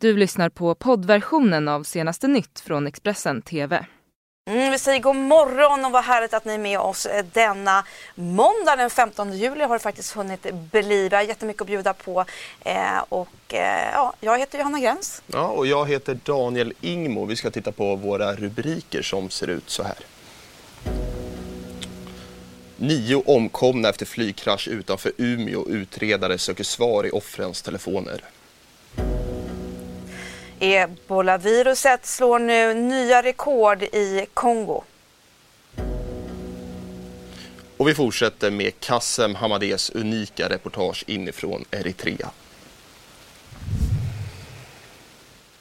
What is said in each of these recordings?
Du lyssnar på poddversionen av senaste nytt från Expressen TV. Mm, vi säger god morgon och vad härligt att ni är med oss eh, denna måndag den 15 juli har det faktiskt hunnit bli. Vi har jättemycket att bjuda på. Eh, och, eh, ja, jag heter Johanna Gräns. Ja, och jag heter Daniel Ingmo. Vi ska titta på våra rubriker som ser ut så här. Nio omkomna efter flygkrasch utanför Umeå. Utredare söker svar i offrens telefoner. Ebolaviruset slår nu nya rekord i Kongo. Och vi fortsätter med Kassem Hamadés unika reportage inifrån Eritrea.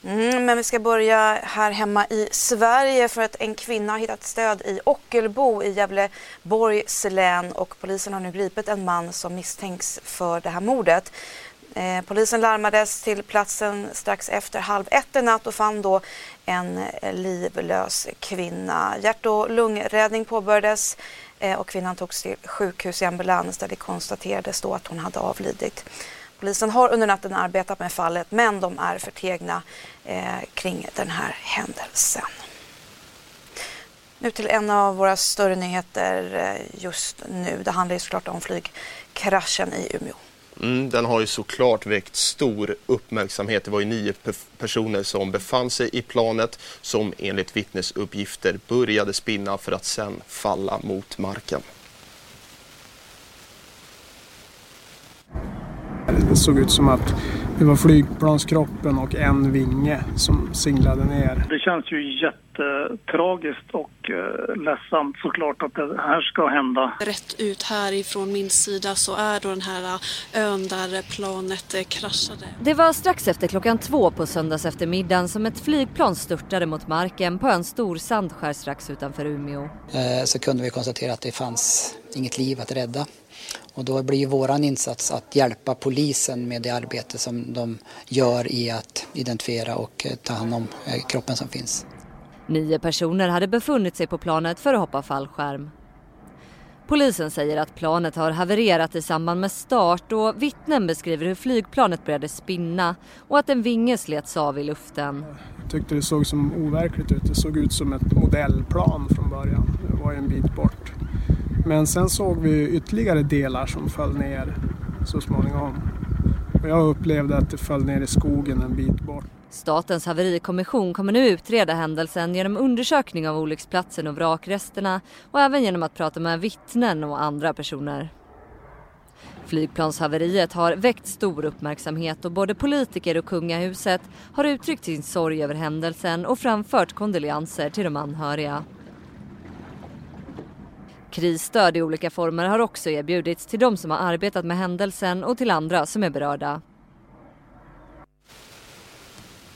Mm, men vi ska börja här hemma i Sverige för att en kvinna har hittat stöd i Ockelbo i Gävleborgs län och polisen har nu gripit en man som misstänks för det här mordet. Eh, polisen larmades till platsen strax efter halv ett i natt och fann då en livlös kvinna. Hjärt och lungräddning påbörjades eh, och kvinnan togs till sjukhus i ambulans där det konstaterades då att hon hade avlidit. Polisen har under natten arbetat med fallet men de är förtegna eh, kring den här händelsen. Nu till en av våra större nyheter just nu. Det handlar ju såklart om flygkraschen i Umeå. Mm, den har ju såklart väckt stor uppmärksamhet. Det var ju nio personer som befann sig i planet som enligt vittnesuppgifter började spinna för att sen falla mot marken. Det såg ut som att det var flygplanskroppen och en vinge som singlade ner. Det känns ju jättetragiskt och eh, ledsamt såklart att det här ska hända. Rätt ut härifrån min sida så är då den här eh, ön där planet eh, kraschade. Det var strax efter klockan två på söndags eftermiddagen som ett flygplan störtade mot marken på en stor sandskär strax utanför Umeå. Så kunde vi konstatera att det fanns inget liv att rädda. Och då blir våran insats att hjälpa polisen med det arbete som de gör i att identifiera och eh, ta hand om eh, kroppen som finns. Nio personer hade befunnit sig på planet för att hoppa fallskärm. Polisen säger att planet har havererat i samband med start och vittnen beskriver hur flygplanet började spinna och att en vinge slets av i luften. Jag tyckte det såg som overkligt ut. Det såg ut som ett modellplan från början. Det var en bit bort. Men sen såg vi ytterligare delar som föll ner så småningom. Och jag upplevde att det föll ner i skogen en bit bort. Statens haverikommission kommer nu utreda händelsen genom undersökning av olycksplatsen och vrakresterna och även genom att prata med vittnen och andra personer. Flygplanshaveriet har väckt stor uppmärksamhet och både politiker och kungahuset har uttryckt sin sorg över händelsen och framfört kondolenser till de anhöriga. Krisstöd i olika former har också erbjudits till de som har arbetat med händelsen och till andra som är berörda.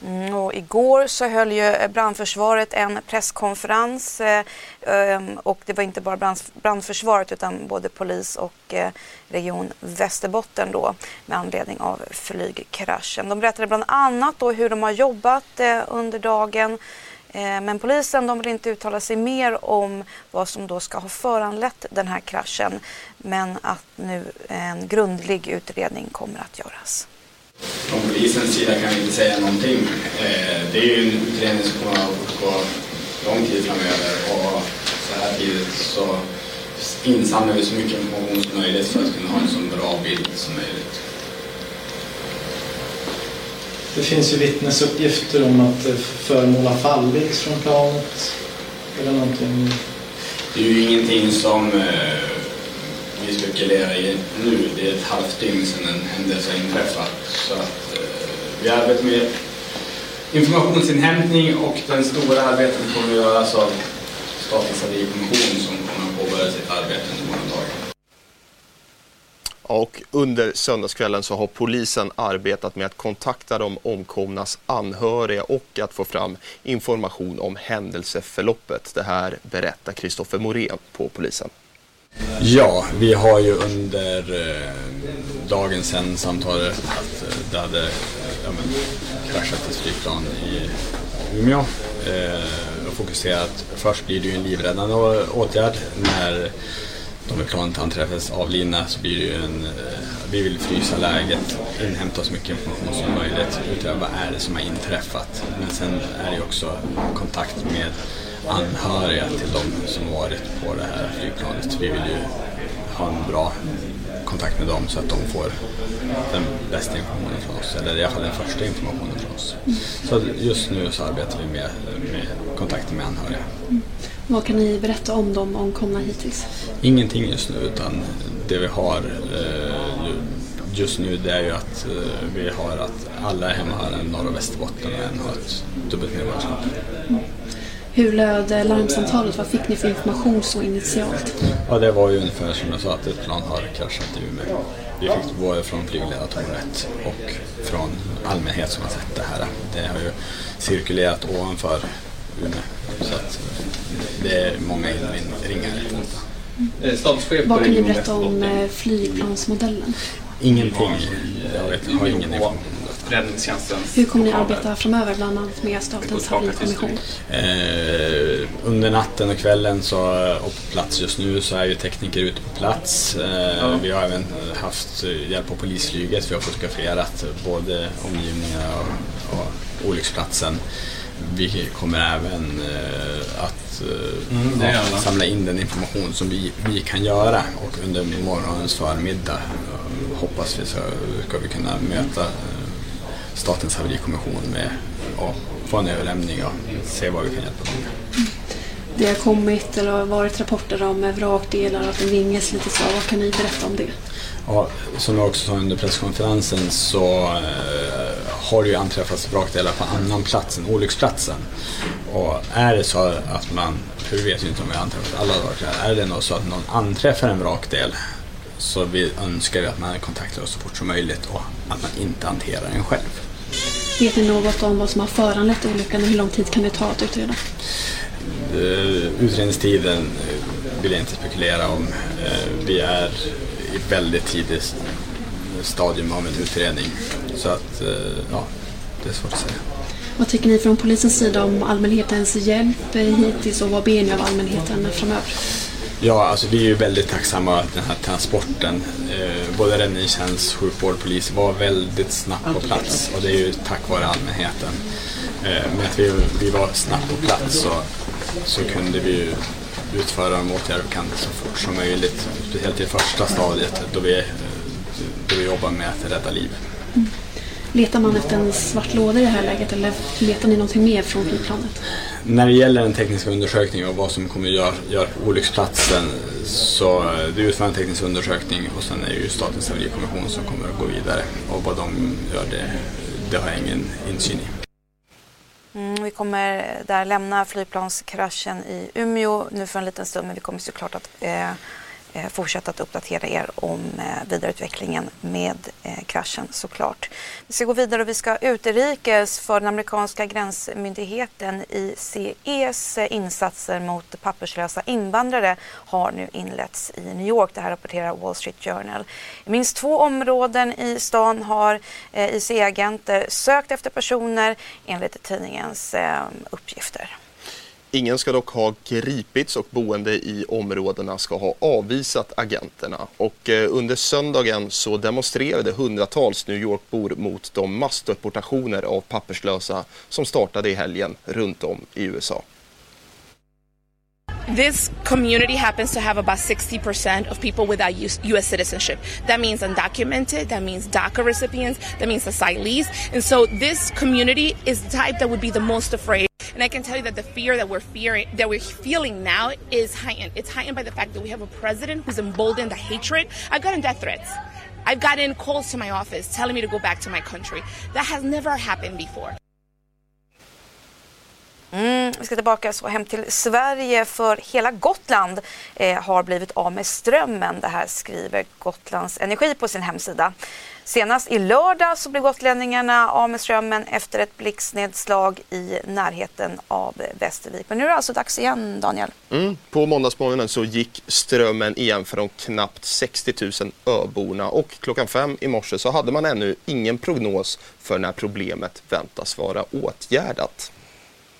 Mm, och igår så höll ju brandförsvaret en presskonferens eh, ehm, och det var inte bara brandförsvaret utan både polis och eh, Region Västerbotten då med anledning av flygkraschen. De berättade bland annat då hur de har jobbat eh, under dagen Eh, men polisen de vill inte uttala sig mer om vad som då ska ha föranlett den här kraschen. Men att nu en grundlig utredning kommer att göras. Från polisens sida kan vi inte säga någonting. Eh, det är ju en utredning som kommer att gå lång tid framöver och så här tidigt så insamlar vi så mycket information som möjligt för att kunna ha en så bra bild som möjligt. Det finns ju vittnesuppgifter om att föremål har fallit från planet. Eller någonting. Det är ju ingenting som eh, vi spekulerar i nu. Det är ett halvt dygn sedan en händelse inträffat. Så att, eh, vi arbetar med informationsinhämtning och den stora arbetet kommer att göras av Statens haverikommission som kommer att påbörja sitt arbete. Och under söndagskvällen så har polisen arbetat med att kontakta de omkomnas anhöriga och att få fram information om händelseförloppet. Det här berättar Kristoffer Morén på polisen. Ja, vi har ju under eh, dagen sen samtalet att eh, det hade ja, men, kraschat ett flygplan i Umeå. Eh, och fokuserat, först blir det ju en livräddande åtgärd när de med planet anträffas avlidna så blir det ju en, eh, vi vill frysa läget, inhämta så mycket information som möjligt, utreda vad är det som har inträffat. Men sen är det också kontakt med anhöriga till de som varit på det här flygplanet. Vi vill ju ha en bra kontakt med dem så att de får den bästa informationen från oss, eller i alla fall den första informationen från oss. Så just nu så arbetar vi med, med kontakter med anhöriga. Vad kan ni berätta om de omkomna hittills? Ingenting just nu utan det vi har eh, just nu det är ju att eh, vi har att alla hemma har en Norr och Västerbotten och en har ett dubbelt medborgarskap. Mm. Hur löd larmsamtalet? Vad fick ni för information så initialt? Ja, det var ju ungefär som jag sa att ett plan har kraschat i Umeå. Vi fick både från flygledartornet och från allmänhet som har sett det här. Det har ju cirkulerat ovanför. Så att det är många inringare. Mm. Vad kan ni berätta om eh, flygplansmodellen? Ingenting. Jag vet, har ingen information. Hur kommer ni arbeta framöver, bland annat med Statens haverikommission? Eh, under natten och kvällen så, och på plats just nu så är ju tekniker ute på plats. Eh, ja. Vi har även haft hjälp av polisflyget. Vi har fotograferat både omgivningarna och, och olycksplatsen. Vi kommer även eh, att eh, mm, samla in den information som vi, vi kan göra och under morgonens förmiddag eh, hoppas vi så ska vi kunna möta Statens haverikommission med att få en överlämning och se vad vi kan hjälpa dem med. Det har kommit eller har varit rapporter om vrakdelar, att det vinges lite så. Vad kan ni berätta om det? Ja, som jag också sa under presskonferensen så eh, har det ju anträffats vrakdelar på annan plats än olycksplatsen. Och är det så att man, för vi vet ju inte om vi har anträffat alla vrakdelar, är det nog så att någon anträffar en vrakdel så vi önskar att man kontaktar oss så fort som möjligt och att man inte hanterar den själv. Vet ni något om vad som har föranlett olyckan och hur lång tid kan det ta att utreda? Uh, utredningstiden eh, vill jag inte spekulera om. Uh, vi är i väldigt tidigt stadium av en utredning. Så att, ja, det är svårt att säga. Vad tycker ni från polisens sida om allmänhetens hjälp hittills och vad ber ni av allmänheten framöver? Ja, alltså vi är ju väldigt tacksamma att den här transporten, eh, både räddningstjänst, sjukvård, polis var väldigt snabbt på plats och det är ju tack vare allmänheten. Eh, med att vi, vi var snabbt på plats så, så kunde vi ju utföra de åtgärder vi kan så fort som möjligt. Speciellt i första stadiet då vi, då vi jobbar med att rädda liv. Mm. Letar man efter en svart låda i det här läget eller letar ni någonting mer från flygplanet? När det gäller den tekniska undersökningen och vad som kommer att göra, göra olycksplatsen så eh, det utför en teknisk undersökning och sen är det ju Statens haverikommission som kommer att gå vidare och vad de gör det, det har jag ingen insyn i. Vi kommer där lämna flygplanskraschen i Umeå nu för en liten stund men vi kommer såklart att Eh, Eh, fortsätta att uppdatera er om eh, vidareutvecklingen med eh, kraschen såklart. Vi ska gå vidare och vi ska utrikes för den amerikanska gränsmyndigheten ICEs insatser mot papperslösa invandrare har nu inletts i New York. Det här rapporterar Wall Street Journal. I minst två områden i stan har ICE-agenter sökt efter personer enligt tidningens uppgifter. Ingen ska dock ha gripits och boende i områdena ska ha avvisat agenterna. Och eh, under söndagen så demonstrerade hundratals New York-bor mot de massdeportationer av papperslösa som startade i helgen runt om i USA. This community happens to have about 60% of people without US citizenship. That means undocumented, that means DACA recipients, that means asylees. And so this community is the type that would be the most afraid. And I can tell you that the fear that we're fearing that we're feeling now is heightened. It's heightened by the fact that we have a president who's emboldened the hatred. I've gotten death threats. I've gotten calls to my office telling me to go back to my country. That has never happened before. Mm, vi ska tillbaka så hem till Sverige för hela Gotland eh, har blivit av med strömmen. Det här skriver Gotlands Energi på sin hemsida. Senast i lördag så blev gotlänningarna av med strömmen efter ett blixtnedslag i närheten av Västervik. Men nu är det alltså dags igen, Daniel. Mm, på måndagsmorgonen så gick strömmen igen för de knappt 60 000 öborna och klockan fem i morse så hade man ännu ingen prognos för när problemet väntas vara åtgärdat.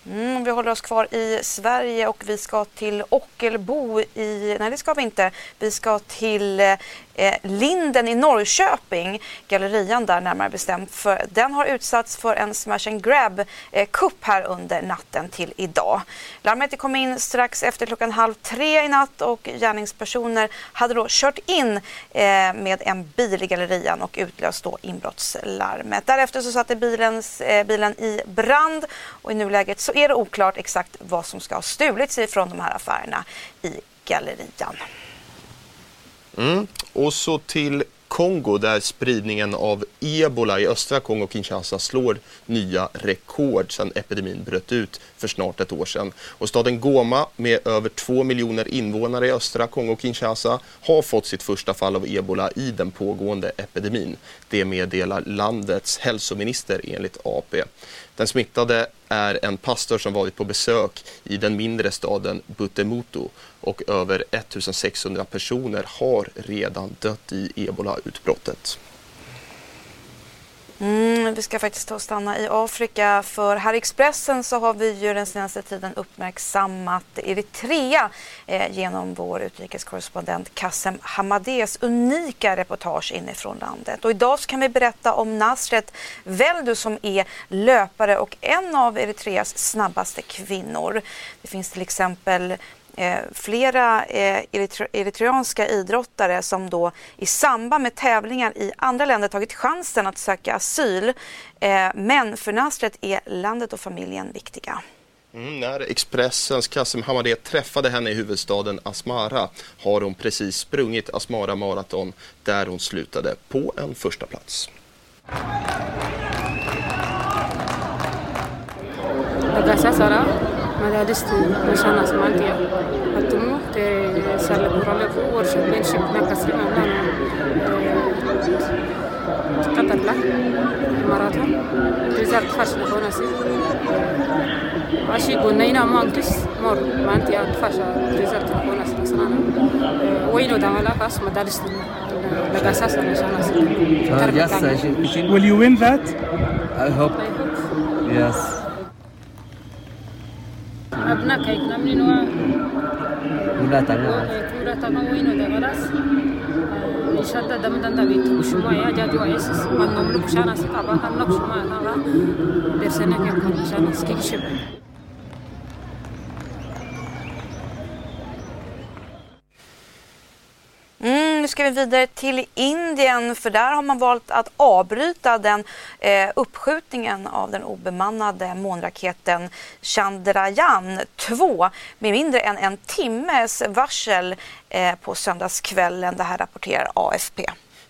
Mm, vi håller oss kvar i Sverige och vi ska till Ockelbo i... Nej, det ska vi inte. Vi ska till eh, eh, Linden i Norrköping, gallerian där närmare bestämt. För den har utsatts för en smash and grab eh, kupp här under natten till idag. Larmet kom in strax efter klockan halv tre i natt och gärningspersoner hade då kört in eh, med en bil i gallerian och utlöst då inbrottslarmet. Därefter så satte bilens, eh, bilen i brand och i nuläget så är det oklart exakt vad som ska ha stulits ifrån de här affärerna i gallerian. Mm. Och så till Kongo där spridningen av ebola i östra Kongo-Kinshasa slår nya rekord sedan epidemin bröt ut för snart ett år sedan. Och staden Goma med över två miljoner invånare i östra Kongo-Kinshasa har fått sitt första fall av ebola i den pågående epidemin. Det meddelar landets hälsominister enligt AP. Den smittade är en pastor som varit på besök i den mindre staden Butemutu och över 1600 personer har redan dött i ebola-utbrottet. Mm, vi ska faktiskt ta och stanna i Afrika för här i Expressen så har vi ju den senaste tiden uppmärksammat Eritrea eh, genom vår utrikeskorrespondent Kassem Hamadés unika reportage inifrån landet. Och idag så kan vi berätta om Nasret Veldu som är löpare och en av Eritreas snabbaste kvinnor. Det finns till exempel eh, flera eh, eritreanska idrottare som då i samband med tävlingar i andra länder tagit chansen att söka asyl. Eh, men för Nasret är landet och familjen viktiga. Mm, när Expressens Kasim Hamadeh träffade henne i huvudstaden Asmara har hon precis sprungit Asmara Marathon där hon slutade på en första plats. مدارسنا نشان اسمانتي هتمو تسال برالكو ورشة بينشب ناكسرين أمان قطر له مراتهم تزار تفاش لخونا سي عشي قلنا ما انكس مر ما انتي تفاش تزار تلخونا سي نصرانا وينو دعملا فاس مدارسنا لقاساسا نشان اسمانتي واليوين ذات I hope. I hope. Yes. っていうのは村田が村田が多いのだからイシャダダムダンダビトクシマやジャジワエスマンノブルクシャナスカバカンノクシマナラデセネケコンシャナスキキシブ ska vi vidare till Indien för där har man valt att avbryta den eh, uppskjutningen av den obemannade månraketen Chandrayaan-2 med mindre än en timmes varsel eh, på söndagskvällen. Det här rapporterar AFP.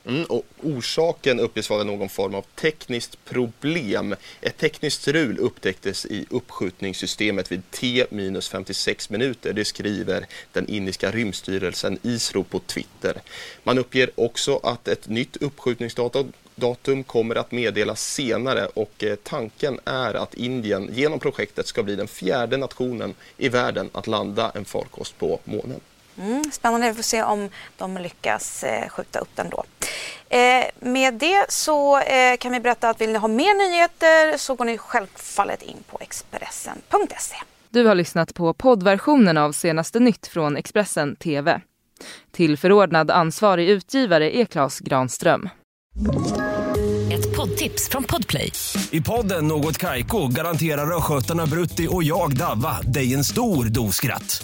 Mm, och orsaken uppges vara någon form av tekniskt problem. Ett tekniskt strul upptäcktes i uppskjutningssystemet vid T-56 minuter. Det skriver den indiska rymdstyrelsen ISRO på Twitter. Man uppger också att ett nytt uppskjutningsdatum kommer att meddelas senare och eh, tanken är att Indien genom projektet ska bli den fjärde nationen i världen att landa en farkost på månen. Mm, spännande, vi får se om de lyckas eh, skjuta upp den då. Eh, med det så eh, kan vi berätta att vill ni ha mer nyheter så går ni självfallet in på Expressen.se. Du har lyssnat på poddversionen av senaste nytt från Expressen TV. Till förordnad ansvarig utgivare är Klas Granström. Ett poddtips från Podplay. I podden Något Kaiko garanterar östgötarna Brutti och jag, Davva, dig en stor dos skratt.